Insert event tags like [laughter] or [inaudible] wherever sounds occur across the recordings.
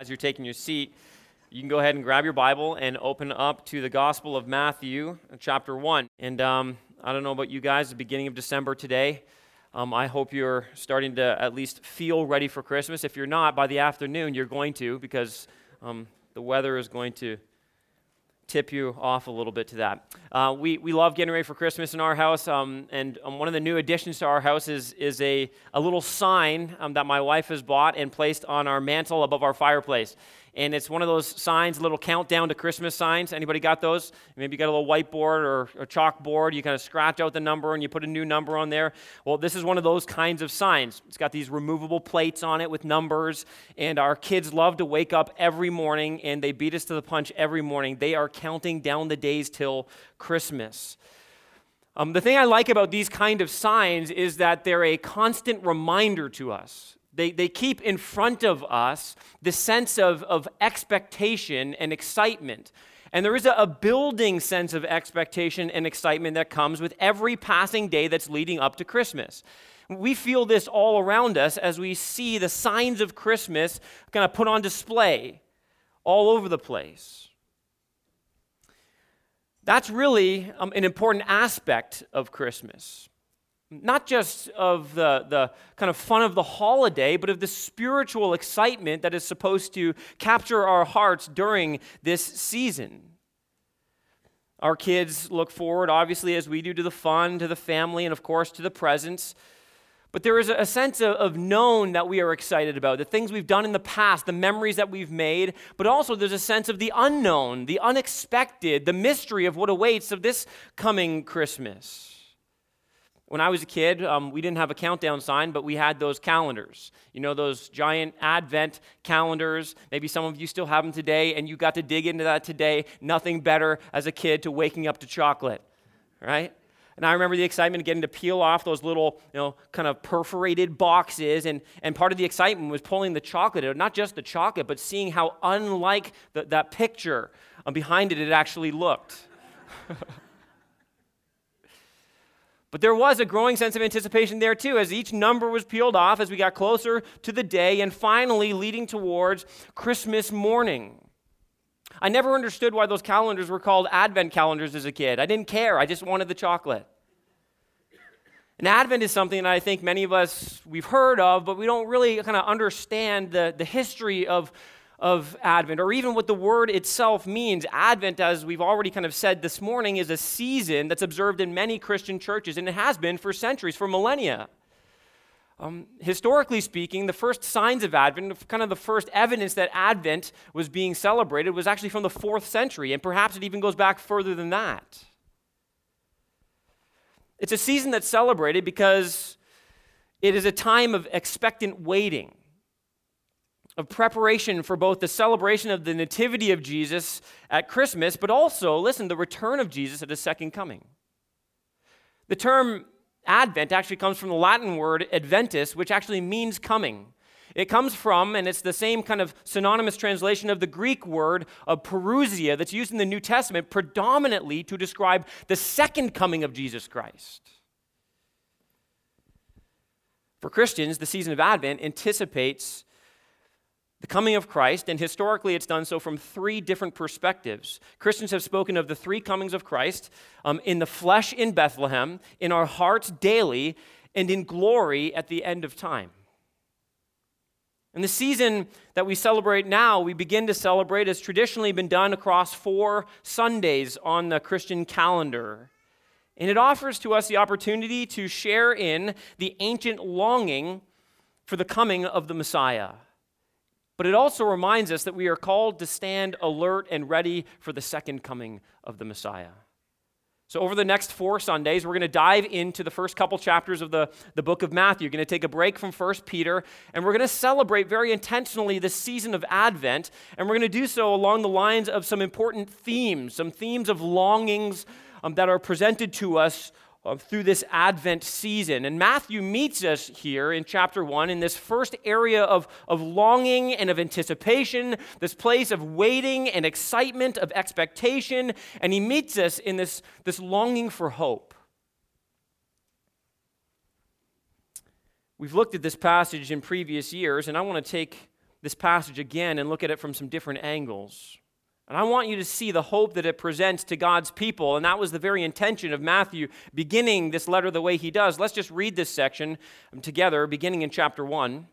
As you're taking your seat, you can go ahead and grab your Bible and open up to the Gospel of Matthew, chapter 1. And um, I don't know about you guys, the beginning of December today. Um, I hope you're starting to at least feel ready for Christmas. If you're not, by the afternoon, you're going to because um, the weather is going to tip you off a little bit to that. Uh, we, we love getting ready for Christmas in our house, um, and um, one of the new additions to our house is, is a, a little sign um, that my wife has bought and placed on our mantle above our fireplace and it's one of those signs, little countdown to Christmas signs. Anybody got those? Maybe you got a little whiteboard or a chalkboard. You kind of scratch out the number and you put a new number on there. Well, this is one of those kinds of signs. It's got these removable plates on it with numbers, and our kids love to wake up every morning and they beat us to the punch every morning. They are counting down the days till Christmas. Um, the thing I like about these kind of signs is that they're a constant reminder to us they, they keep in front of us the sense of, of expectation and excitement. And there is a, a building sense of expectation and excitement that comes with every passing day that's leading up to Christmas. We feel this all around us as we see the signs of Christmas kind of put on display all over the place. That's really um, an important aspect of Christmas not just of the, the kind of fun of the holiday, but of the spiritual excitement that is supposed to capture our hearts during this season. Our kids look forward, obviously, as we do, to the fun, to the family, and of course, to the presents. But there is a sense of, of known that we are excited about, the things we've done in the past, the memories that we've made, but also there's a sense of the unknown, the unexpected, the mystery of what awaits of this coming Christmas. When I was a kid, um, we didn't have a countdown sign, but we had those calendars. You know, those giant Advent calendars. Maybe some of you still have them today, and you got to dig into that today. Nothing better as a kid to waking up to chocolate, right? And I remember the excitement of getting to peel off those little, you know, kind of perforated boxes. And, and part of the excitement was pulling the chocolate out, not just the chocolate, but seeing how unlike the, that picture behind it it actually looked. [laughs] But there was a growing sense of anticipation there too, as each number was peeled off as we got closer to the day and finally leading towards Christmas morning. I never understood why those calendars were called Advent calendars as a kid. I didn't care, I just wanted the chocolate. And Advent is something that I think many of us we've heard of, but we don't really kind of understand the, the history of of Advent, or even what the word itself means. Advent, as we've already kind of said this morning, is a season that's observed in many Christian churches, and it has been for centuries, for millennia. Um, historically speaking, the first signs of Advent, kind of the first evidence that Advent was being celebrated, was actually from the fourth century, and perhaps it even goes back further than that. It's a season that's celebrated because it is a time of expectant waiting of preparation for both the celebration of the nativity of Jesus at Christmas, but also, listen, the return of Jesus at his second coming. The term Advent actually comes from the Latin word adventus, which actually means coming. It comes from, and it's the same kind of synonymous translation of the Greek word of parousia that's used in the New Testament predominantly to describe the second coming of Jesus Christ. For Christians, the season of Advent anticipates the coming of Christ, and historically it's done so from three different perspectives. Christians have spoken of the three comings of Christ um, in the flesh in Bethlehem, in our hearts daily, and in glory at the end of time. And the season that we celebrate now, we begin to celebrate, has traditionally been done across four Sundays on the Christian calendar. And it offers to us the opportunity to share in the ancient longing for the coming of the Messiah. But it also reminds us that we are called to stand alert and ready for the second coming of the Messiah. So, over the next four Sundays, we're going to dive into the first couple chapters of the, the book of Matthew. We're going to take a break from 1 Peter, and we're going to celebrate very intentionally the season of Advent. And we're going to do so along the lines of some important themes, some themes of longings um, that are presented to us Uh, through this Advent season. And Matthew meets us here in chapter 1 in this first area of, of longing and of anticipation, this place of waiting and excitement, of expectation. And he meets us in this, this longing for hope. We've looked at this passage in previous years, and I want to take this passage again and look at it from some different angles. And I want you to see the hope that it presents to God's people. And that was the very intention of Matthew beginning this letter the way he does. Let's just read this section together, beginning in chapter 1.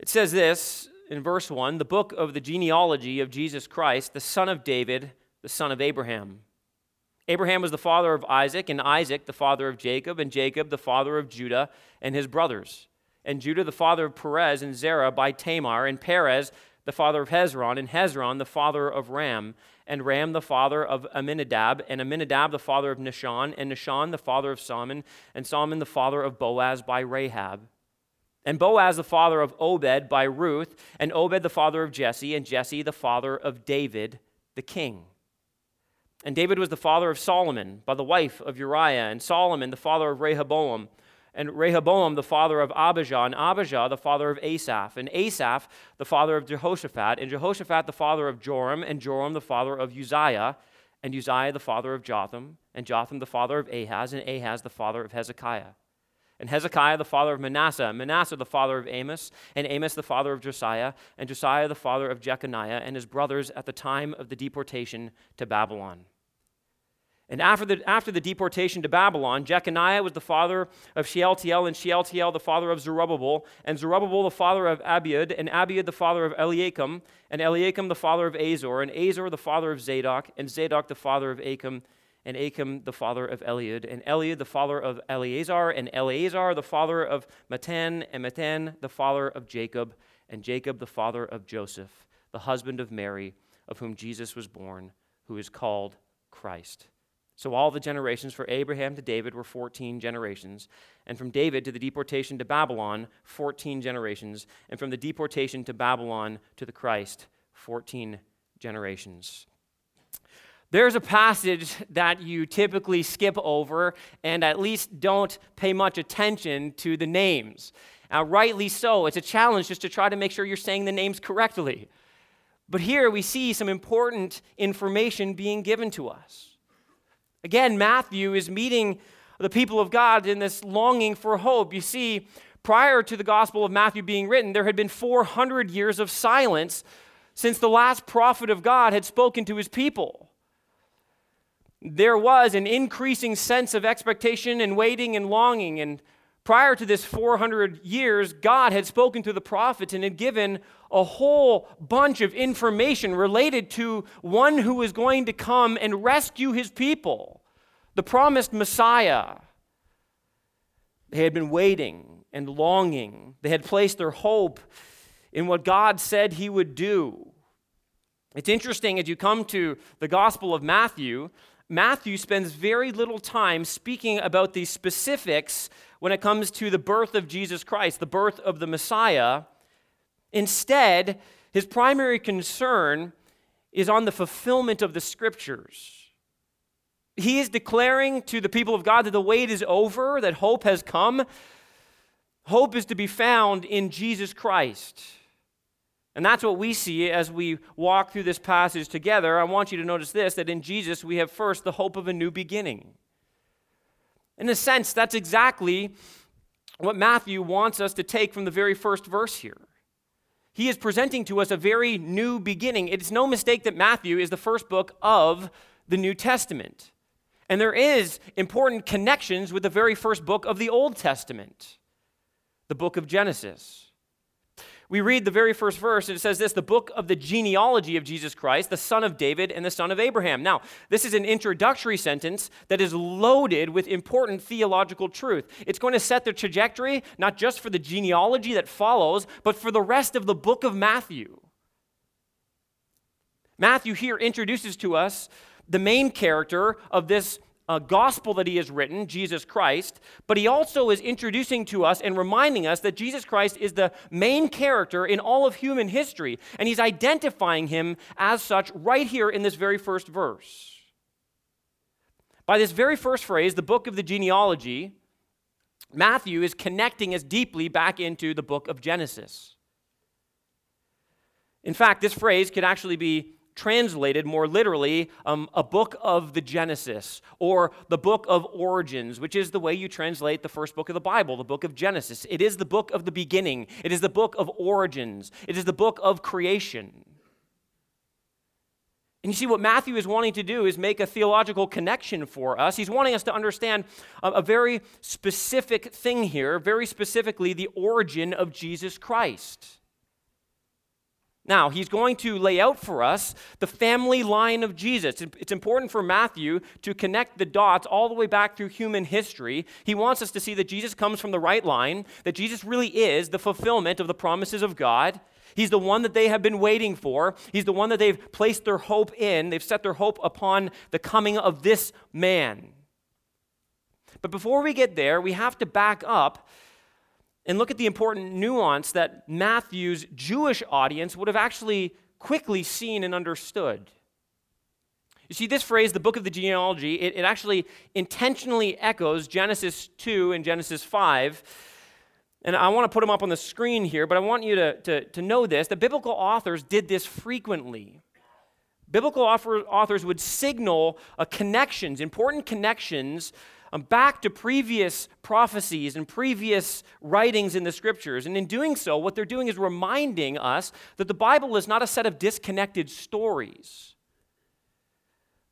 It says this in verse 1 the book of the genealogy of Jesus Christ, the son of David, the son of Abraham. Abraham was the father of Isaac, and Isaac the father of Jacob, and Jacob the father of Judah and his brothers. And Judah the father of Perez and Zerah by Tamar, and Perez the father of Hezron, and Hezron the father of Ram, and Ram the father of Amminadab, and Amminadab the father of Nahshon, and Nahshon the father of Salmon, and Salmon the father of Boaz by Rahab. And Boaz the father of Obed by Ruth, and Obed the father of Jesse, and Jesse the father of David the king. And David was the father of Solomon by the wife of Uriah, and Solomon the father of Rehoboam and Rehoboam the father of Abijah, and Abijah the father of Asaph, and Asaph the father of Jehoshaphat, and Jehoshaphat the father of Joram, and Joram the father of Uzziah, and Uzziah the father of Jotham, and Jotham the father of Ahaz, and Ahaz the father of Hezekiah. And Hezekiah the father of Manasseh, Manasseh the father of Amos, and Amos the father of Josiah, and Josiah the father of Jeconiah, and his brothers at the time of the deportation to Babylon. And after the, after the deportation to Babylon, Jeconiah was the father of Shealtiel, and Shealtiel the father of Zerubbabel, and Zerubbabel the father of Abiud, and Abiud the father of Eliakim, and Eliakim the father of Azor, and Azor the father of Zadok, and Zadok the father of Achim, and Achim the father of Eliud, and Eliud the father of Eleazar, and Eleazar the father of Matthan, and Matthan the father of Jacob, and Jacob the father of Joseph, the husband of Mary, of whom Jesus was born, who is called Christ. So all the generations for Abraham to David were 14 generations. And from David to the deportation to Babylon, 14 generations. And from the deportation to Babylon to the Christ, 14 generations. There's a passage that you typically skip over and at least don't pay much attention to the names. Now, rightly so. It's a challenge just to try to make sure you're saying the names correctly. But here we see some important information being given to us. Again, Matthew is meeting the people of God in this longing for hope. You see, prior to the Gospel of Matthew being written, there had been 400 years of silence since the last prophet of God had spoken to his people. There was an increasing sense of expectation and waiting and longing. And prior to this 400 years, God had spoken to the prophets and had given a whole bunch of information related to one who was going to come and rescue his people, the promised Messiah. They had been waiting and longing, they had placed their hope in what God said he would do. It's interesting as you come to the Gospel of Matthew, Matthew spends very little time speaking about the specifics when it comes to the birth of Jesus Christ, the birth of the Messiah. Instead, his primary concern is on the fulfillment of the scriptures. He is declaring to the people of God that the wait is over, that hope has come. Hope is to be found in Jesus Christ. And that's what we see as we walk through this passage together. I want you to notice this that in Jesus we have first the hope of a new beginning. In a sense, that's exactly what Matthew wants us to take from the very first verse here. He is presenting to us a very new beginning. It's no mistake that Matthew is the first book of the New Testament. And there is important connections with the very first book of the Old Testament, the book of Genesis we read the very first verse, and it says this the book of the genealogy of Jesus Christ, the son of David and the son of Abraham. Now, this is an introductory sentence that is loaded with important theological truth. It's going to set the trajectory, not just for the genealogy that follows, but for the rest of the book of Matthew. Matthew here introduces to us the main character of this uh, gospel that he has written, Jesus Christ, but he also is introducing to us and reminding us that Jesus Christ is the main character in all of human history, and he's identifying him as such right here in this very first verse. By this very first phrase, the book of the genealogy, Matthew is connecting us deeply back into the book of Genesis. In fact, this phrase could actually be translated more literally um, a book of the Genesis or the book of origins, which is the way you translate the first book of the Bible, the book of Genesis. It is the book of the beginning, it is the book of origins, it is the book of creation. And you see, what Matthew is wanting to do is make a theological connection for us. He's wanting us to understand a, a, very specific thing here, very specifically, the origin of Jesus Christ. Now, he's going to lay out for us the family line of Jesus. It's important for Matthew to connect the dots all the way back through human history. He wants us to see that Jesus comes from the right line, that Jesus really is the fulfillment of the promises of God. He's the one that they have been waiting for. He's the one that they've placed their hope in. They've set their hope upon the coming of this man. But before we get there, we have to back up and look at the important nuance that Matthew's Jewish audience would have actually quickly seen and understood. You see, this phrase, the book of the genealogy, it, it actually intentionally echoes Genesis 2 and Genesis 5. And I want to put them up on the screen here, but I want you to, to, to know this The biblical authors did this frequently. Biblical authors would signal connections, important connections um, back to previous prophecies and previous writings in the scriptures. And in doing so, what they're doing is reminding us that the Bible is not a set of disconnected stories,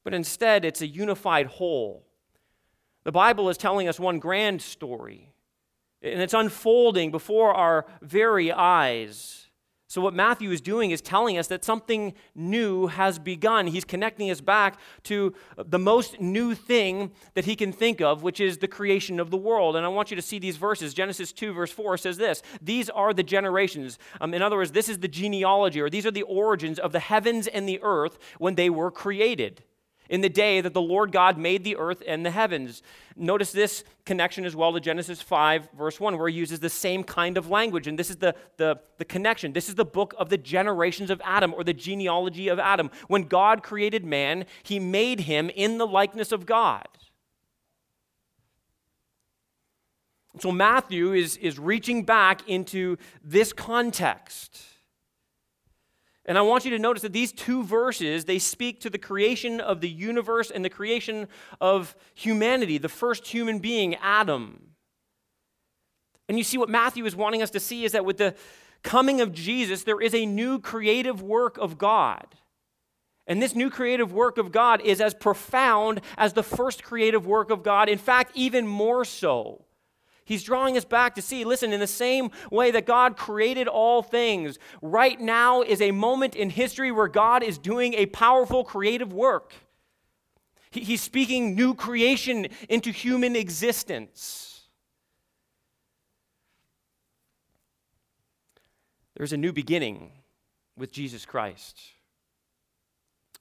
but instead it's a unified whole. The Bible is telling us one grand story, and it's unfolding before our very eyes. So, what Matthew is doing is telling us that something new has begun. He's connecting us back to the most new thing that he can think of, which is the creation of the world. And I want you to see these verses. Genesis 2, verse 4 says this These are the generations. Um, in other words, this is the genealogy, or these are the origins of the heavens and the earth when they were created in the day that the Lord God made the earth and the heavens. Notice this connection as well to Genesis 5, verse 1, where he uses the same kind of language. And this is the, the, the connection. This is the book of the generations of Adam or the genealogy of Adam. When God created man, he made him in the likeness of God. So Matthew is, is reaching back into this context. And I want you to notice that these two verses, they speak to the creation of the universe and the creation of humanity, the first human being, Adam. And you see what Matthew is wanting us to see is that with the coming of Jesus, there is a new creative work of God. And this new creative work of God is as profound as the first creative work of God. In fact, even more so. He's drawing us back to see, listen, in the same way that God created all things, right now is a moment in history where God is doing a powerful creative work. He's speaking new creation into human existence. There's a new beginning with Jesus Christ.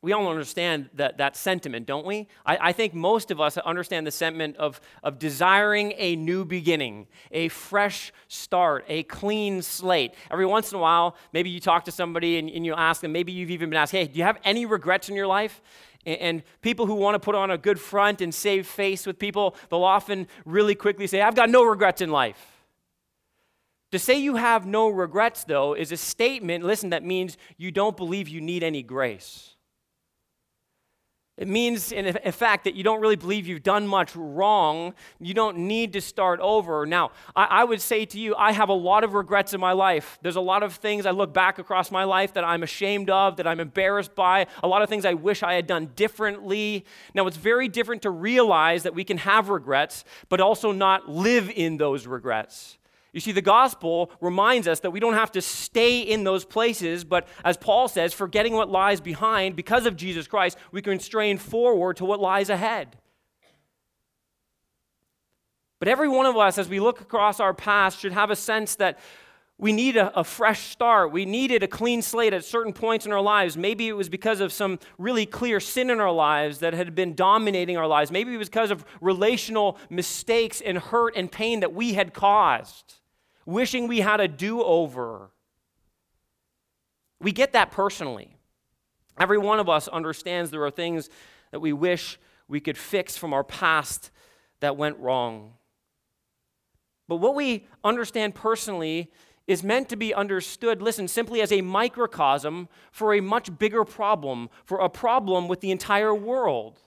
We all understand that, that sentiment, don't we? I, I, think most of us understand the sentiment of, of desiring a new beginning, a fresh start, a clean slate. Every once in a while, maybe you talk to somebody and, and you ask them, maybe you've even been asked, hey, do you have any regrets in your life? And, and people who want to put on a good front and save face with people, they'll often really quickly say, I've got no regrets in life. To say you have no regrets, though, is a statement, listen, that means you don't believe you need any grace. It means, in fact, that you don't really believe you've done much wrong. You don't need to start over. Now, I, I, would say to you, I have a lot of regrets in my life. There's a lot of things I look back across my life that I'm ashamed of, that I'm embarrassed by, a lot of things I wish I had done differently. Now, it's very different to realize that we can have regrets, but also not live in those regrets. You see, the gospel reminds us that we don't have to stay in those places, but as Paul says, forgetting what lies behind, because of Jesus Christ, we can strain forward to what lies ahead. But every one of us, as we look across our past, should have a sense that we need a, a, fresh start. We needed a clean slate at certain points in our lives. Maybe it was because of some really clear sin in our lives that had been dominating our lives. Maybe it was because of relational mistakes and hurt and pain that we had caused wishing we had a do over. We get that personally. Every one of us understands there are things that we wish we could fix from our past that went wrong. But what we understand personally is meant to be understood, listen, simply as a microcosm for a much bigger problem, for a problem with the entire world.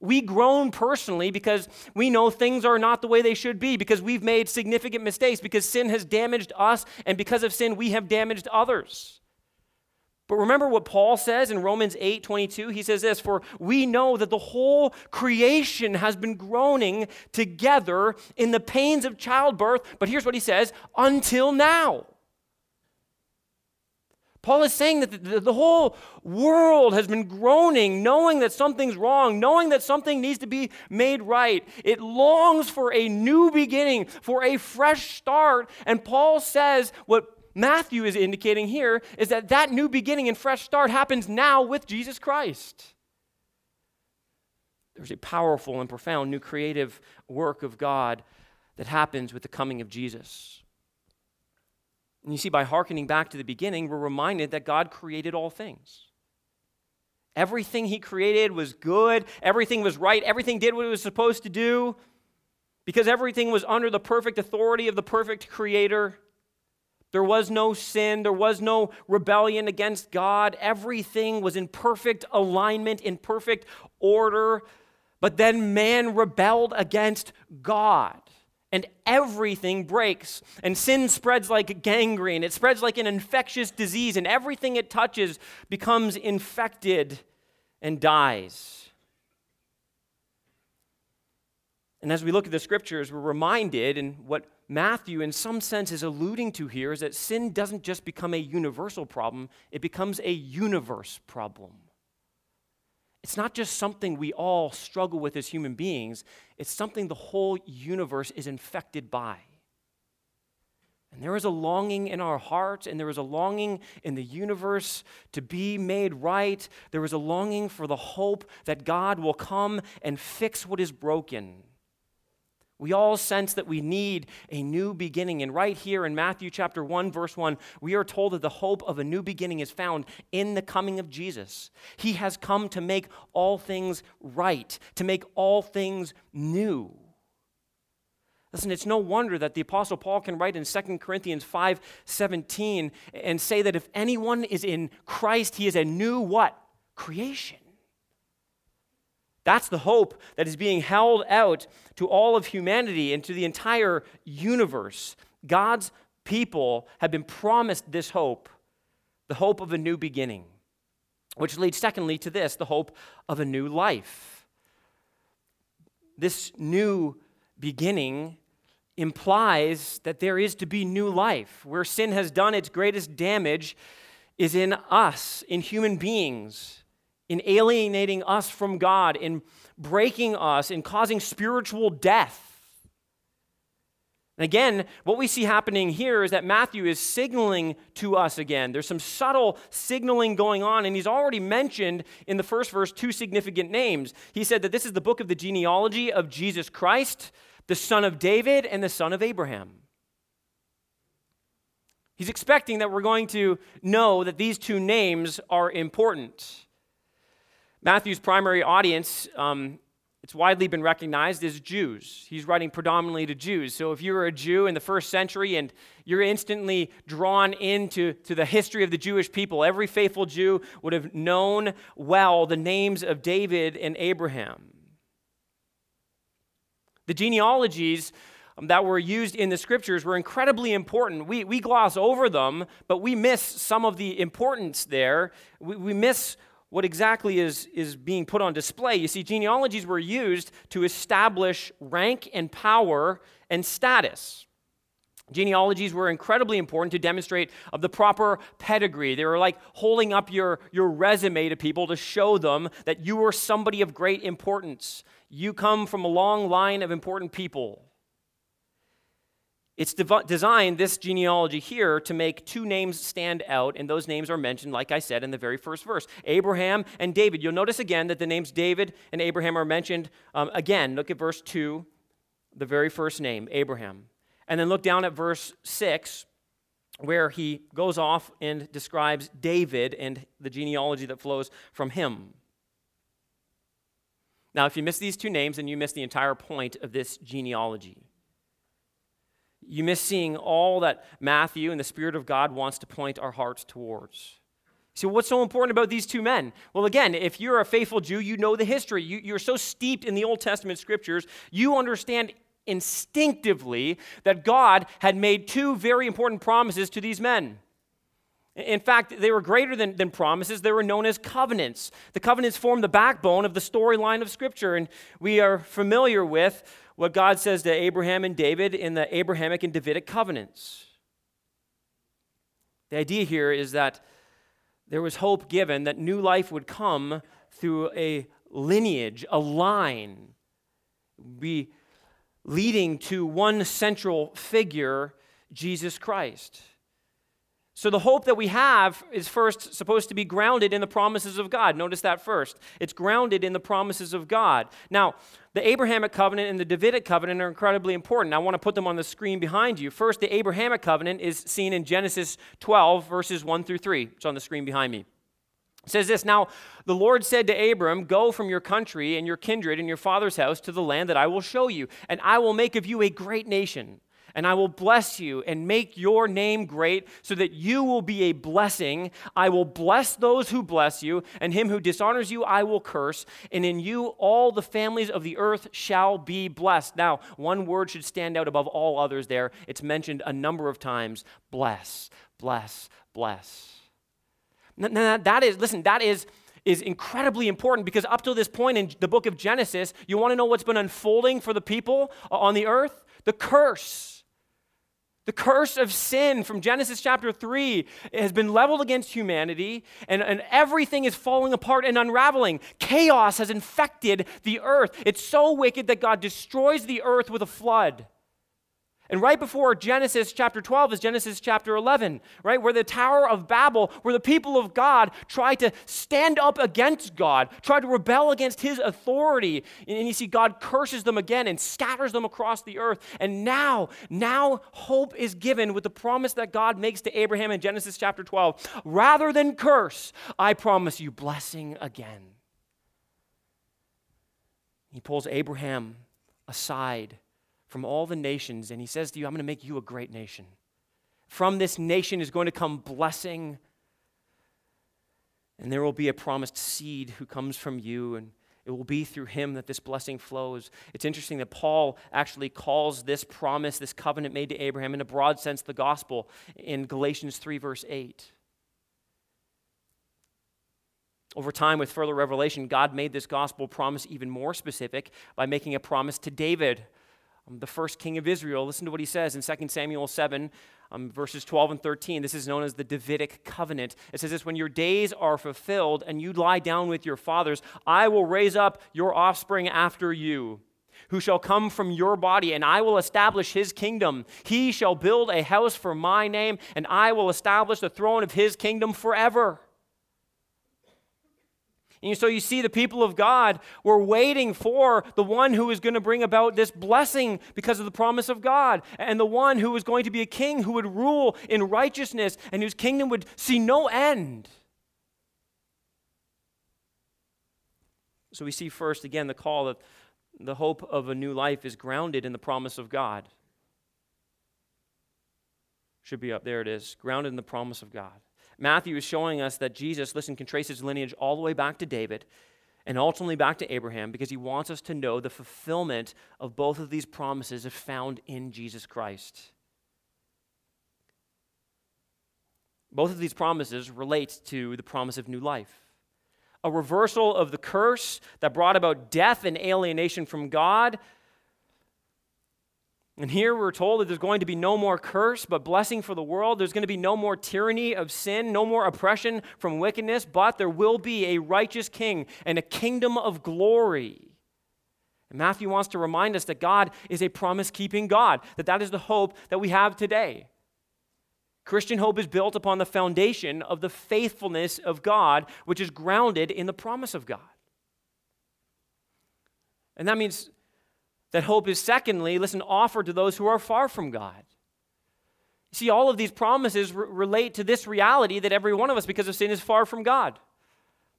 We groan personally because we know things are not the way they should be, because we've made significant mistakes, because sin has damaged us, and because of sin, we have damaged others. But remember what Paul says in Romans 8 22? He says this For we know that the whole creation has been groaning together in the pains of childbirth. But here's what he says until now. Paul is saying that the, the, whole world has been groaning, knowing that something's wrong, knowing that something needs to be made right. It longs for a new beginning, for a fresh start. And Paul says what Matthew is indicating here is that that new beginning and fresh start happens now with Jesus Christ. There's a powerful and profound new creative work of God that happens with the coming of Jesus. And you see, by hearkening back to the beginning, we're reminded that God created all things. Everything He created was good, everything was right, everything did what it was supposed to do, because everything was under the perfect authority of the perfect Creator. There was no sin, there was no rebellion against God. Everything was in perfect alignment, in perfect order. But then man rebelled against God and everything breaks. And sin spreads like gangrene, it spreads like an infectious disease, and everything it touches becomes infected and dies. And as we look at the scriptures, we're reminded, and what Matthew, in some sense, is alluding to here, is that sin doesn't just become a universal problem, it becomes a universe problem. It's not just something we all struggle with as human beings, it's something the whole universe is infected by. And there is a longing in our hearts, and there is a longing in the universe to be made right. There is a longing for the hope that God will come and fix what is broken. We all sense that we need a new beginning. And right here in Matthew chapter 1, verse 1, we are told that the hope of a new beginning is found in the coming of Jesus. He has come to make all things right, to make all things new. Listen, it's no wonder that the Apostle Paul can write in 2 Corinthians 5 17 and say that if anyone is in Christ, he is a new what? Creation. That's the hope that is being held out to all of humanity and to the entire universe. God's people have been promised this hope, the hope of a new beginning, which leads, secondly, to this the hope of a new life. This new beginning implies that there is to be new life. Where sin has done its greatest damage is in us, in human beings in alienating us from God, in breaking us, in causing spiritual death. And again, what we see happening here is that Matthew is signaling to us again. There's some subtle signaling going on, and he's already mentioned in the first verse two significant names. He said that this is the book of the genealogy of Jesus Christ, the son of David, and the son of Abraham. He's expecting that we're going to know that these two names are important. Matthew's primary audience, um, it's widely been recognized as Jews. He's writing predominantly to Jews. So if you were a Jew in the first century and you're instantly drawn into to the history of the Jewish people, every faithful Jew would have known well the names of David and Abraham. The genealogies um, that were used in the scriptures were incredibly important. We, we gloss over them, but we miss some of the importance there. We, we miss what exactly is, is being put on display. You see, genealogies were used to establish rank and power and status. Genealogies were incredibly important to demonstrate of the proper pedigree. They were like holding up your, your resume to people to show them that you were somebody of great importance. You come from a long line of important people. It's dev- designed, this genealogy here, to make two names stand out, and those names are mentioned, like I said, in the very first verse Abraham and David. You'll notice again that the names David and Abraham are mentioned um, again. Look at verse 2, the very first name, Abraham. And then look down at verse 6, where he goes off and describes David and the genealogy that flows from him. Now, if you miss these two names, then you miss the entire point of this genealogy. You miss seeing all that Matthew and the Spirit of God wants to point our hearts towards. So, what's so important about these two men? Well, again, if you're a faithful Jew, you know the history. You, you're so steeped in the Old Testament scriptures, you understand instinctively that God had made two very important promises to these men. In fact, they were greater than, than promises. They were known as covenants. The covenants form the backbone of the storyline of Scripture, and we are familiar with what God says to Abraham and David in the Abrahamic and Davidic covenants. The idea here is that there was hope given that new life would come through a lineage, a line, be leading to one central figure, Jesus Christ. So, the hope that we have is first supposed to be grounded in the promises of God. Notice that first. It's grounded in the promises of God. Now, the Abrahamic covenant and the Davidic covenant are incredibly important. I want to put them on the screen behind you. First, the Abrahamic covenant is seen in Genesis 12, verses 1 through 3. It's on the screen behind me. It says this Now, the Lord said to Abram, Go from your country and your kindred and your father's house to the land that I will show you, and I will make of you a great nation and I will bless you and make your name great so that you will be a blessing. I will bless those who bless you, and him who dishonors you I will curse, and in you all the families of the earth shall be blessed. Now, one word should stand out above all others there. It's mentioned a number of times bless, bless, bless. Now, that is, listen, that is is incredibly important because up to this point in the book of Genesis, you want to know what's been unfolding for the people on the earth? The curse. The curse of sin from Genesis chapter 3 has been leveled against humanity, and, and everything is falling apart and unraveling. Chaos has infected the earth. It's so wicked that God destroys the earth with a flood. And right before Genesis chapter 12 is Genesis chapter 11, right? Where the Tower of Babel, where the people of God try to stand up against God, try to rebel against his authority. And you see, God curses them again and scatters them across the earth. And now, now hope is given with the promise that God makes to Abraham in Genesis chapter 12. Rather than curse, I promise you blessing again. He pulls Abraham aside from all the nations, and he says to you, I'm going to make you a great nation. From this nation is going to come blessing, and there will be a promised seed who comes from you, and it will be through him that this blessing flows. It's interesting that Paul actually calls this promise, this covenant made to Abraham, in a broad sense, the gospel in Galatians 3, verse 8. Over time, with further revelation, God made this gospel promise even more specific by making a promise to David um, the first king of Israel. Listen to what he says in 2 Samuel 7, um, verses 12 and 13. This is known as the Davidic covenant. It says this When your days are fulfilled and you lie down with your fathers, I will raise up your offspring after you. Who shall come from your body, and I will establish his kingdom. He shall build a house for my name, and I will establish the throne of his kingdom forever. And so you see, the people of God were waiting for the one who was going to bring about this blessing because of the promise of God, and the one who was going to be a king who would rule in righteousness and whose kingdom would see no end. So we see first, again, the call that the hope of a new life is grounded in the promise of God. Should be up there, it is. Grounded in the promise of God. Matthew is showing us that Jesus, listen, can trace his lineage all the way back to David and ultimately back to Abraham because he wants us to know the fulfillment of both of these promises is found in Jesus Christ. Both of these promises relate to the promise of new life. A reversal of the curse that brought about death and alienation from God and here we're told that there's going to be no more curse, but blessing for the world. There's going to be no more tyranny of sin, no more oppression from wickedness, but there will be a righteous king and a kingdom of glory. And Matthew wants to remind us that God is a promise keeping God, that that is the hope that we have today. Christian hope is built upon the foundation of the faithfulness of God, which is grounded in the promise of God. And that means that hope is, secondly, listen, offered to those who are far from God. See, all of these promises r- relate to this reality that every one of us, because of sin, is far from God.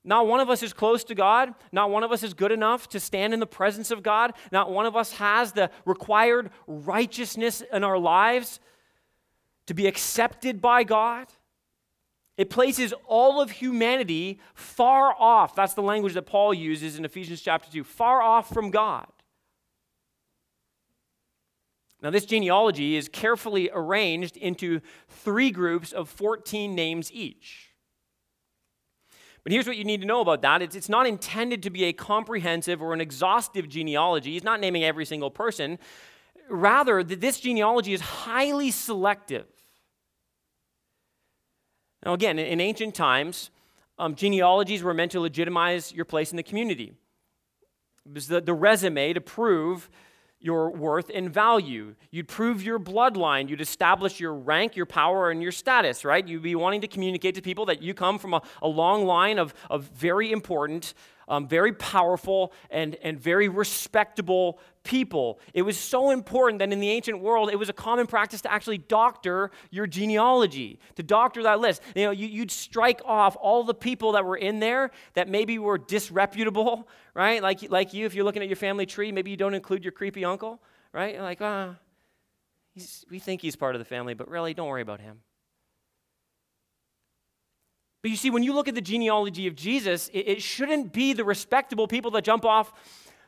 Not one of us is close to God. Not one of us is good enough to stand in the presence of God. Not one of us has the required righteousness in our lives to be accepted by God. It places all of humanity far off. That's the language that Paul uses in Ephesians chapter 2 far off from God. Now, this genealogy is carefully arranged into three groups of 14 names each. But here's what you need to know about that it's, it's not intended to be a comprehensive or an exhaustive genealogy. He's not naming every single person. Rather, this genealogy is highly selective. Now, again, in ancient times, um, genealogies were meant to legitimize your place in the community. It was the, the resume to prove your worth and value. You'd prove your bloodline. You'd establish your rank, your power, and your status, right? You'd be wanting to communicate to people that you come from a, a long line of, of very important, um, very powerful, and, and very respectable people. It was so important that in the ancient world, it was a common practice to actually doctor your genealogy, to doctor that list. You know, you, would strike off all the people that were in there that maybe were disreputable, [laughs] right? Like, like you, if you're looking at your family tree, maybe you don't include your creepy uncle, right? You're like, ah, oh, we think he's part of the family, but really, don't worry about him. But you see, when you look at the genealogy of Jesus, it, it shouldn't be the respectable people that jump off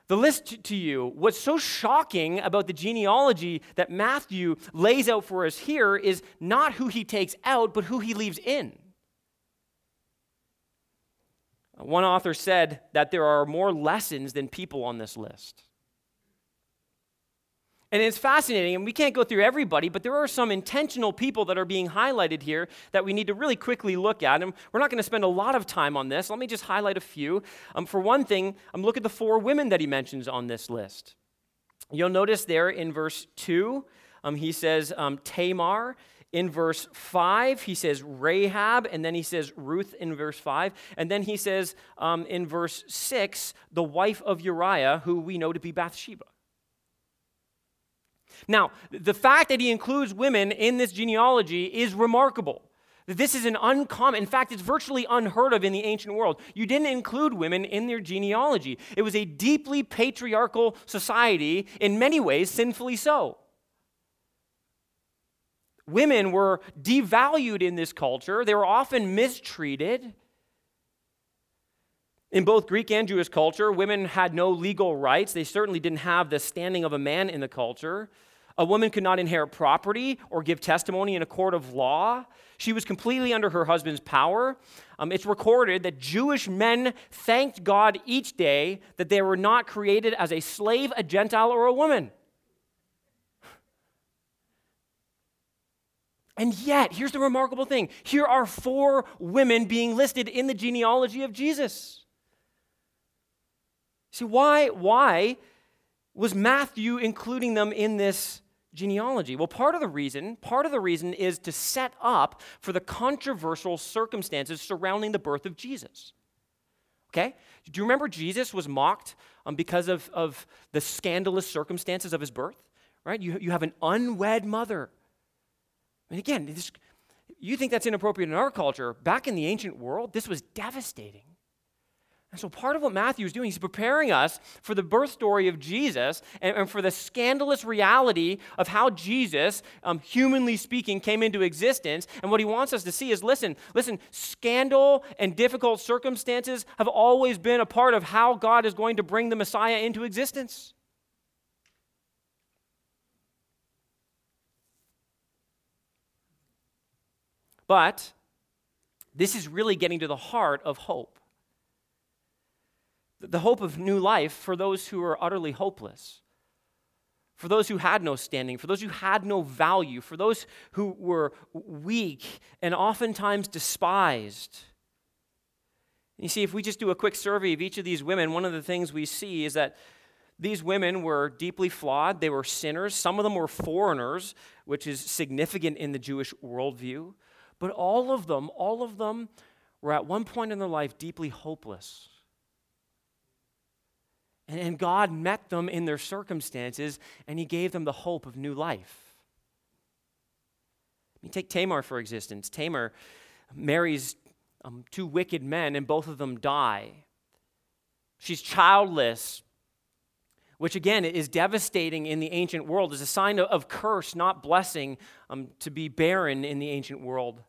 the list to you. What's so shocking about the genealogy that Matthew lays out for us here is not who he takes out, but who he leaves in. One author said that there are more lessons than people on this list. And it's fascinating, and we can't go through everybody, but there are some intentional people that are being highlighted here that we need to really quickly look at. And we're not going to spend a lot of time on this. Let me just highlight a few. Um, for one thing, um, look at the four women that he mentions on this list. You'll notice there in verse 2, um, he says um, Tamar. In verse 5, he says Rahab, and then he says Ruth in verse 5. And then he says um, in verse 6, the wife of Uriah, who we know to be Bathsheba. Now, the fact that he includes women in this genealogy is remarkable. This is an uncommon, in fact, it's virtually unheard of in the ancient world. You didn't include women in their genealogy. It was a deeply patriarchal society, in many ways, sinfully so. Women were devalued in this culture, they were often mistreated. In both Greek and Jewish culture, women had no legal rights. They certainly didn't have the standing of a man in the culture. A woman could not inherit property or give testimony in a court of law. She was completely under her husband's power. Um, it's recorded that Jewish men thanked God each day that they were not created as a slave, a Gentile, or a woman. And yet, here's the remarkable thing here are four women being listed in the genealogy of Jesus. See, why, why was Matthew including them in this genealogy? Well, part of the reason, part of the reason is to set up for the controversial circumstances surrounding the birth of Jesus. Okay? Do you remember Jesus was mocked um, because of, of the scandalous circumstances of his birth? Right? You, you have an unwed mother. And again, this, you think that's inappropriate in our culture. Back in the ancient world, this was devastating. And so, part of what Matthew is doing, he's preparing us for the birth story of Jesus and, and for the scandalous reality of how Jesus, um, humanly speaking, came into existence. And what he wants us to see is listen, listen, scandal and difficult circumstances have always been a part of how God is going to bring the Messiah into existence. But this is really getting to the heart of hope the hope of new life for those who are utterly hopeless, for those who had no standing, for those who had no value, for those who were weak and oftentimes despised. You see, if we just do a quick survey of each of these women, one of the things we see is that these women were deeply flawed. They were sinners. Some of them were foreigners, which is significant in the Jewish worldview. But all of them, all of them were at one point in their life deeply hopeless. And God met them in their circumstances and He gave them the hope of new life. I mean, take Tamar for existence. Tamar marries um, two wicked men, and both of them die. She's childless, which again is devastating in the ancient world, is a sign of, of curse, not blessing, um, to be barren in the ancient world.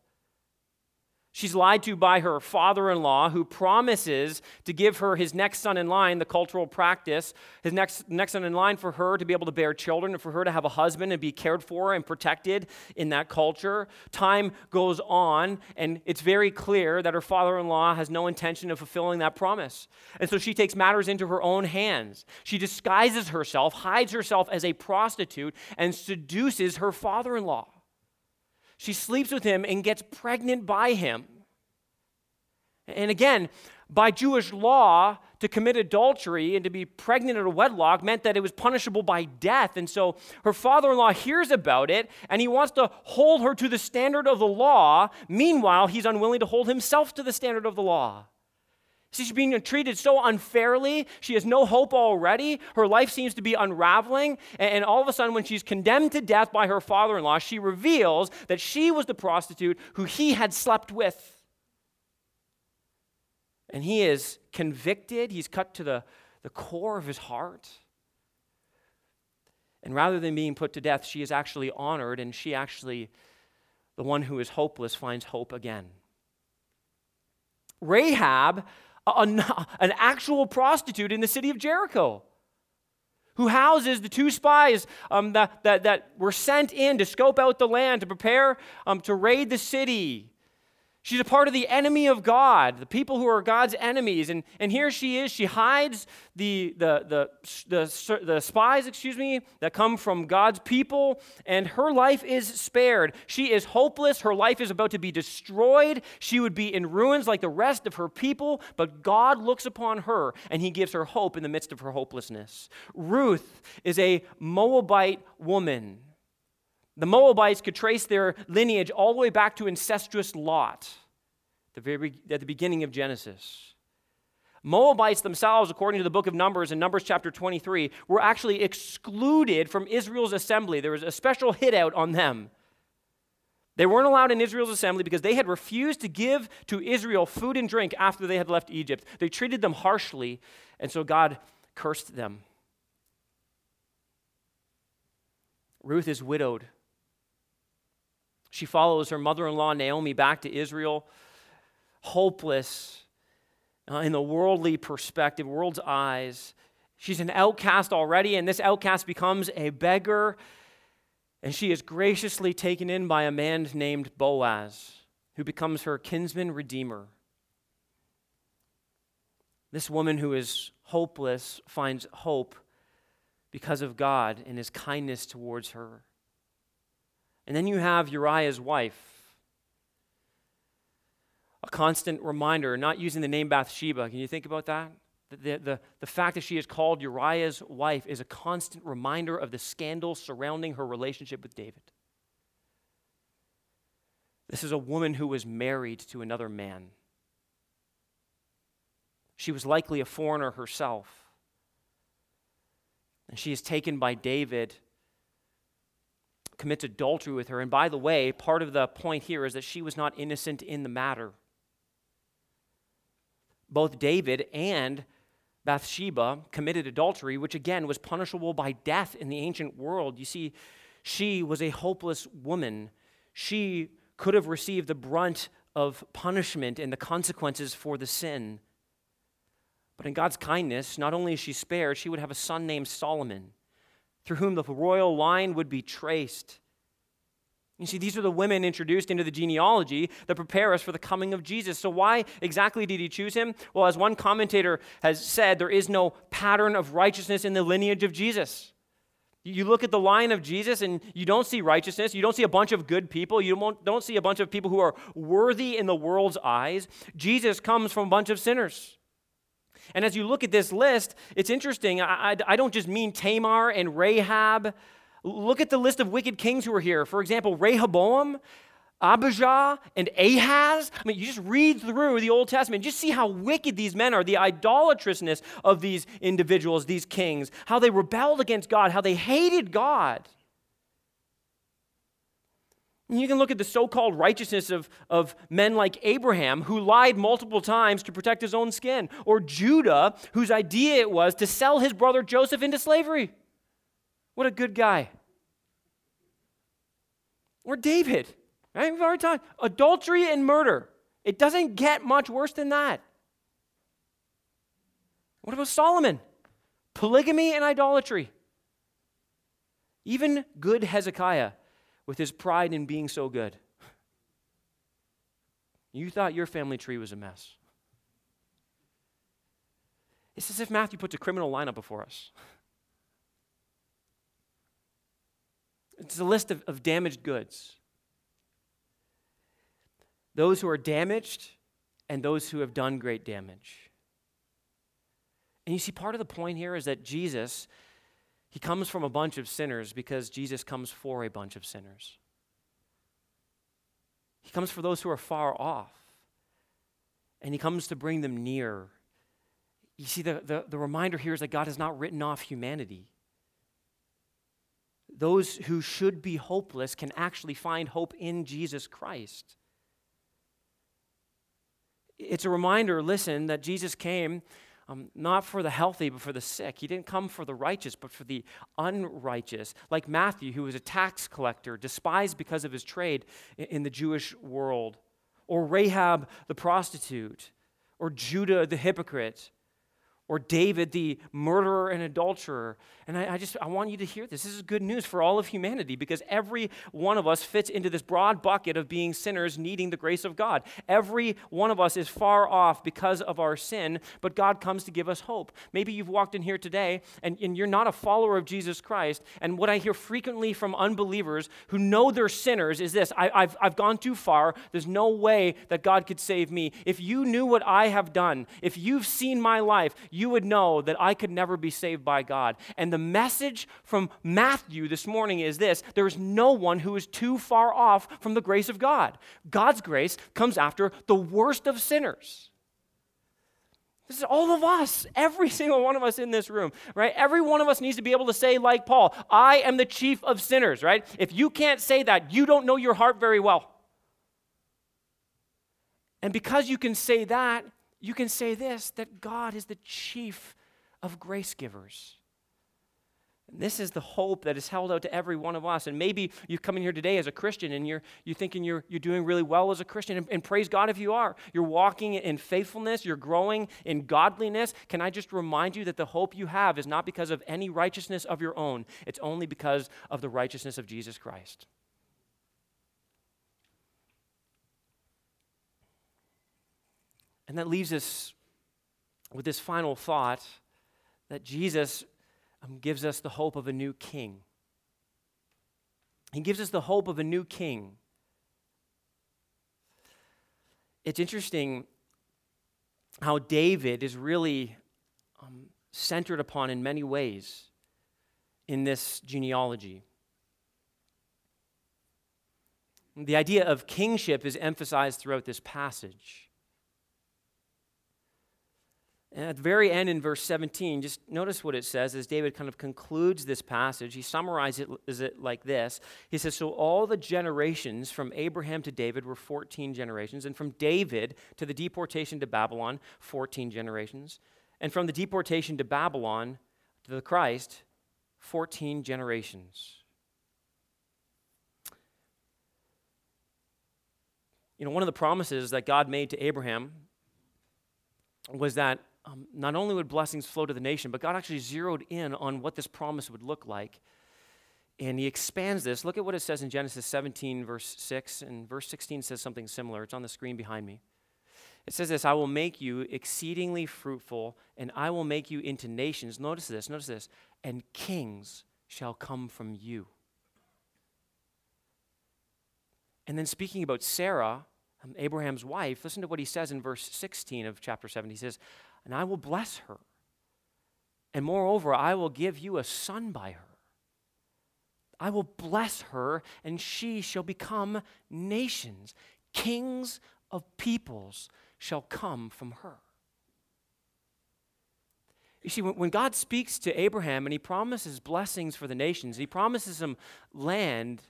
She's lied to by her father in law, who promises to give her his next son in line, the cultural practice, his next, next son in line for her to be able to bear children and for her to have a husband and be cared for and protected in that culture. Time goes on, and it's very clear that her father in law has no intention of fulfilling that promise. And so she takes matters into her own hands. She disguises herself, hides herself as a prostitute, and seduces her father in law. She sleeps with him and gets pregnant by him. And again, by Jewish law, to commit adultery and to be pregnant at a wedlock meant that it was punishable by death. And so her father in law hears about it and he wants to hold her to the standard of the law. Meanwhile, he's unwilling to hold himself to the standard of the law. She's being treated so unfairly. She has no hope already. Her life seems to be unraveling. And all of a sudden, when she's condemned to death by her father in law, she reveals that she was the prostitute who he had slept with. And he is convicted, he's cut to the, the core of his heart. And rather than being put to death, she is actually honored, and she actually, the one who is hopeless, finds hope again. Rahab an, an actual prostitute in the city of Jericho who houses the two spies um, that, that, that were sent in to scope out the land, to prepare um, to raid the city. She's a part of the enemy of God, the people who are God's enemies. And, and here she is. She hides the, the, the, the, the spies, excuse me, that come from God's people, and her life is spared. She is hopeless. Her life is about to be destroyed. She would be in ruins like the rest of her people, but God looks upon her and he gives her hope in the midst of her hopelessness. Ruth is a Moabite woman. The Moabites could trace their lineage all the way back to incestuous Lot the very, at the beginning of Genesis. Moabites themselves, according to the book of Numbers in Numbers chapter 23, were actually excluded from Israel's assembly. There was a special hit out on them. They weren't allowed in Israel's assembly because they had refused to give to Israel food and drink after they had left Egypt. They treated them harshly, and so God cursed them. Ruth is widowed. She follows her mother in law, Naomi, back to Israel, hopeless uh, in the worldly perspective, world's eyes. She's an outcast already, and this outcast becomes a beggar, and she is graciously taken in by a man named Boaz, who becomes her kinsman redeemer. This woman who is hopeless finds hope because of God and his kindness towards her. And then you have Uriah's wife. A constant reminder, not using the name Bathsheba. Can you think about that? The, the, the fact that she is called Uriah's wife is a constant reminder of the scandal surrounding her relationship with David. This is a woman who was married to another man. She was likely a foreigner herself. And she is taken by David commits adultery with her. And by the way, part of the point here is that she was not innocent in the matter. Both David and Bathsheba committed adultery, which again was punishable by death in the ancient world. You see, she was a hopeless woman. She could have received the brunt of punishment and the consequences for the sin. But in God's kindness, not only is she spared, she would have a son named Solomon through whom the royal line would be traced. You see, these are the women introduced into the genealogy that prepare us for the coming of Jesus. So, why exactly did he choose him? Well, as one commentator has said, there is no pattern of righteousness in the lineage of Jesus. You look at the line of Jesus and you don't see righteousness. You don't see a bunch of good people. You don't see a bunch of people who are worthy in the world's eyes. Jesus comes from a bunch of sinners. And as you look at this list, it's interesting. I, I, I, don't just mean Tamar and Rahab. Look at the list of wicked kings who are here. For example, Rehoboam, Abijah, and Ahaz. I mean, you just read through the Old Testament, just see how wicked these men are, the idolatrousness of these individuals, these kings, how they rebelled against God, how they hated God. You can look at the so called righteousness of, of men like Abraham, who lied multiple times to protect his own skin, or Judah, whose idea it was to sell his brother Joseph into slavery. What a good guy. Or David, right? We've already talked. Adultery and murder. It doesn't get much worse than that. What about Solomon? Polygamy and idolatry. Even good Hezekiah with his pride in being so good. You thought your family tree was a mess. It's as if Matthew puts a criminal lineup before us. It's a list of, of damaged goods. Those who are damaged and those who have done great damage. And you see, part of the point here is that Jesus he comes from a bunch of sinners because Jesus comes for a bunch of sinners. He comes for those who are far off, and He comes to bring them near. You see, the, the, the reminder here is that God has not written off humanity. Those who should be hopeless can actually find hope in Jesus Christ. It's a reminder, listen, that Jesus came um, not for the healthy, but for the sick. He didn't come for the righteous, but for the unrighteous. Like Matthew, who was a tax collector, despised because of his trade in, in the Jewish world, or Rahab the prostitute, or Judah the hypocrite, or David, the murderer and adulterer. And I, I, just I want you to hear this. This is good news for all of humanity because every one of us fits into this broad bucket of being sinners needing the grace of God. Every one of us is far off because of our sin, but God comes to give us hope. Maybe you've walked in here today and, and you're not a follower of Jesus Christ. And what I hear frequently from unbelievers who know they're sinners is this I, I've, I've gone too far. There's no way that God could save me. If you knew what I have done, if you've seen my life, you would know that I could never be saved by God. And the message from Matthew this morning is this there is no one who is too far off from the grace of God. God's grace comes after the worst of sinners. This is all of us, every [laughs] single one of us in this room, right? Every one of us needs to be able to say, like Paul, I am the chief of sinners, right? If you can't say that, you don't know your heart very well. And because you can say that, you can say this that God is the chief of grace givers. And this is the hope that is held out to every one of us. And maybe you come in here today as a Christian and you're, you're thinking you're, you're doing really well as a Christian. And, and praise God if you are. You're walking in faithfulness, you're growing in godliness. Can I just remind you that the hope you have is not because of any righteousness of your own, it's only because of the righteousness of Jesus Christ. And that leaves us with this final thought that Jesus um, gives us the hope of a new king. He gives us the hope of a new king. It's interesting how David is really um, centered upon in many ways in this genealogy. The idea of kingship is emphasized throughout this passage. And at the very end in verse 17, just notice what it says as David kind of concludes this passage. He summarizes it like this He says, So all the generations from Abraham to David were 14 generations, and from David to the deportation to Babylon, 14 generations, and from the deportation to Babylon to the Christ, 14 generations. You know, one of the promises that God made to Abraham was that um, not only would blessings flow to the nation, but God actually zeroed in on what this promise would look like. And he expands this. Look at what it says in Genesis 17, verse 6. And verse 16 says something similar. It's on the screen behind me. It says this I will make you exceedingly fruitful, and I will make you into nations. Notice this, notice this. And kings shall come from you. And then speaking about Sarah, um, Abraham's wife, listen to what he says in verse 16 of chapter 7. He says, and I will bless her. And moreover, I will give you a son by her. I will bless her, and she shall become nations. Kings of peoples shall come from her. You see, when God speaks to Abraham and he promises blessings for the nations, he promises him land,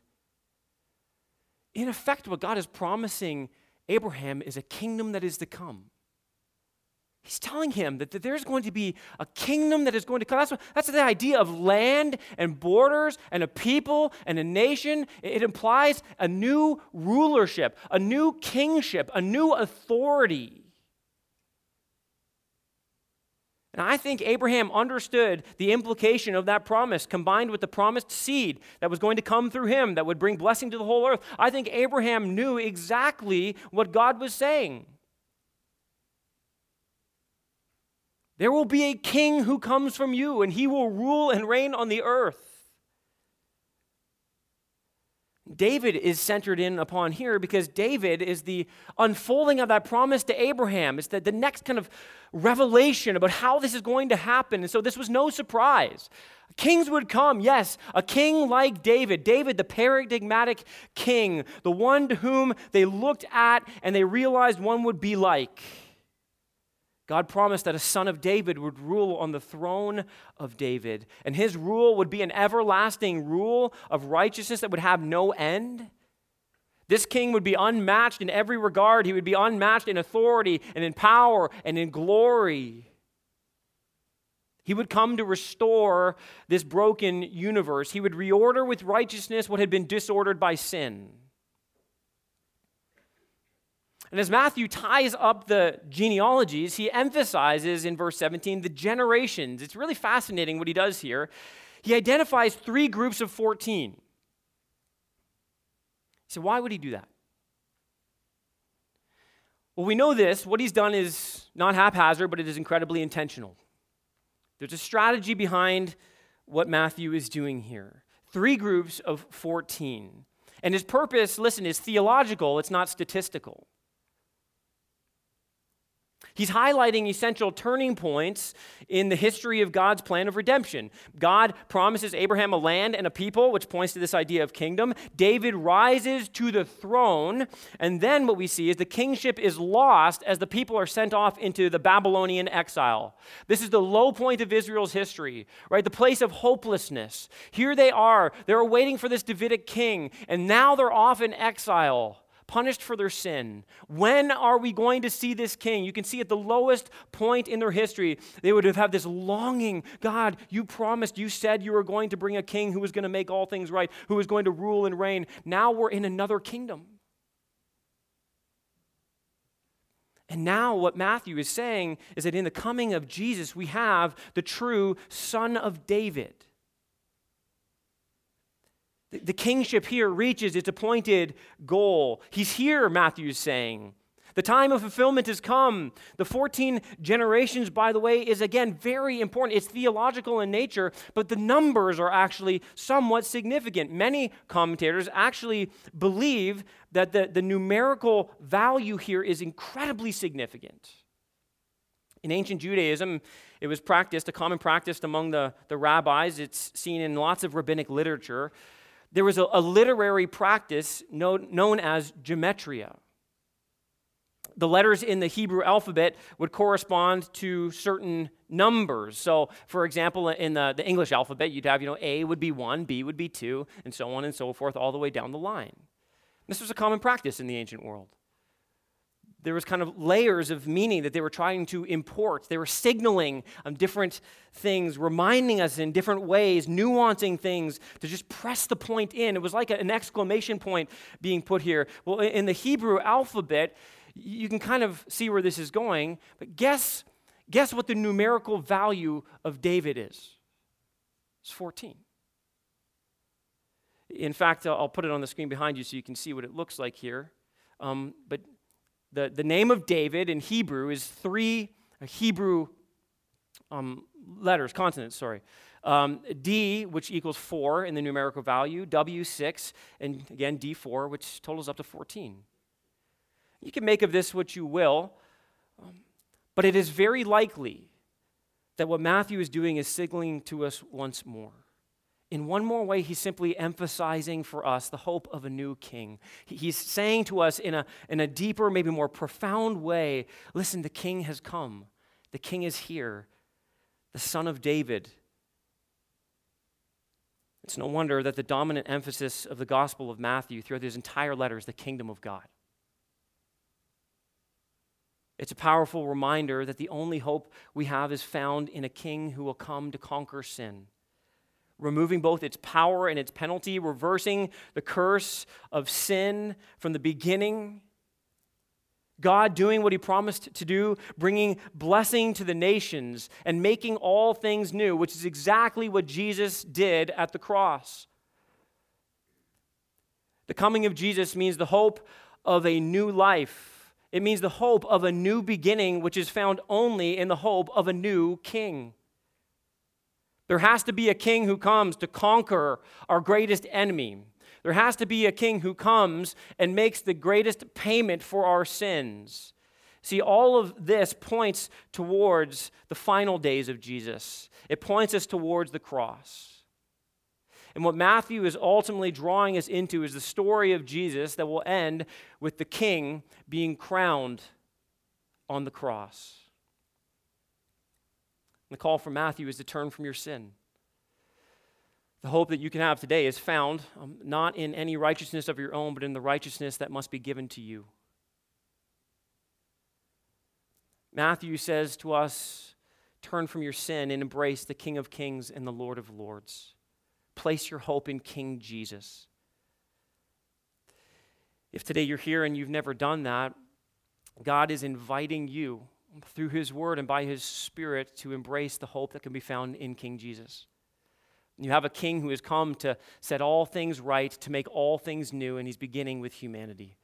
in effect, what God is promising Abraham is a kingdom that is to come. He's telling him that, that there's going to be a kingdom that is going to come. That's, that's the idea of land and borders and a people and a nation. It, it implies a new rulership, a new kingship, a new authority. And I think Abraham understood the implication of that promise combined with the promised seed that was going to come through him that would bring blessing to the whole earth. I think Abraham knew exactly what God was saying. There will be a king who comes from you, and he will rule and reign on the earth. David is centered in upon here because David is the unfolding of that promise to Abraham. It's the, the next kind of revelation about how this is going to happen. And so this was no surprise. Kings would come, yes, a king like David, David, the paradigmatic king, the one to whom they looked at and they realized one would be like. God promised that a son of David would rule on the throne of David, and his rule would be an everlasting rule of righteousness that would have no end. This king would be unmatched in every regard. He would be unmatched in authority and in power and in glory. He would come to restore this broken universe. He would reorder with righteousness what had been disordered by sin. And as Matthew ties up the genealogies, he emphasizes in verse 17 the generations. It's really fascinating what he does here. He identifies three groups of 14. So, why would he do that? Well, we know this. What he's done is not haphazard, but it is incredibly intentional. There's a strategy behind what Matthew is doing here. Three groups of 14. And his purpose, listen, is theological, it's not statistical. He's highlighting essential turning points in the history of God's plan of redemption. God promises Abraham a land and a people, which points to this idea of kingdom. David rises to the throne, and then what we see is the kingship is lost as the people are sent off into the Babylonian exile. This is the low point of Israel's history, right? The place of hopelessness. Here they are, they're waiting for this Davidic king, and now they're off in exile punished for their sin. When are we going to see this king? You can see at the lowest point in their history, they would have had this longing God, you promised, you said you were going to bring a king who was going to make all things right, who was going to rule and reign. Now we're in another kingdom. And now, what Matthew is saying is that in the coming of Jesus, we have the true Son of David. The kingship here reaches its appointed goal. He's here, Matthew's saying. The time of fulfillment has come. The 14 generations, by the way, is again very important. It's theological in nature, but the numbers are actually somewhat significant. Many commentators actually believe that the, the numerical value here is incredibly significant. In ancient Judaism, it was practiced, a common practice among the, the rabbis. It's seen in lots of rabbinic literature there was a, a literary practice known, known as gematria. The letters in the Hebrew alphabet would correspond to certain numbers. So, for example, in the, the English alphabet, you'd have, you know, A would be one, B would be two, and so on and so forth, all the way down the line. This was a common practice in the ancient world there was kind of layers of meaning that they were trying to import. They were signaling um, different things, reminding us in different ways, nuancing things to just press the point in. It was like an exclamation point being put here. Well, in the Hebrew alphabet, you can kind of see where this is going, but guess, guess what the numerical value of David is? It's 14. In fact, I'll put it on the screen behind you so you can see what it looks like here. Um, but the, the name of David in Hebrew is three Hebrew um, letters, consonants, sorry. Um, D, which equals 4 in the numerical value, W, 6, and again, D4, which totals up to 14. You can make of this what you will, um, but it is very likely that what Matthew is doing is signaling to us once more in one more way, he's simply emphasizing for us the hope of a new king. He's saying to us in a, in a deeper, maybe more profound way listen, the king has come, the king is here, the son of David. It's no wonder that the dominant emphasis of the Gospel of Matthew throughout his entire letter is the kingdom of God. It's a powerful reminder that the only hope we have is found in a king who will come to conquer sin, removing both its power and its penalty, reversing the curse of sin from the beginning. God doing what he promised to do, bringing blessing to the nations and making all things new, which is exactly what Jesus did at the cross. The coming of Jesus means the hope of a new life it means the hope of a new beginning, which is found only in the hope of a new king. There has to be a king who comes to conquer our greatest enemy. There has to be a king who comes and makes the greatest payment for our sins. See, all of this points towards the final days of Jesus, it points us towards the cross. And what Matthew is ultimately drawing us into is the story of Jesus that will end with the king being crowned on the cross. The call from Matthew is to turn from your sin. The hope that you can have today is found um, not in any righteousness of your own, but in the righteousness that must be given to you. Matthew says to us, Turn from your sin and embrace the King of Kings and the Lord of Lords. Place your hope in King Jesus. If today you're here and you've never done that, God is inviting you through His Word and by His Spirit to embrace the hope that can be found in King Jesus. You have a king who has come to set all things right, to make all things new, and he's beginning with humanity.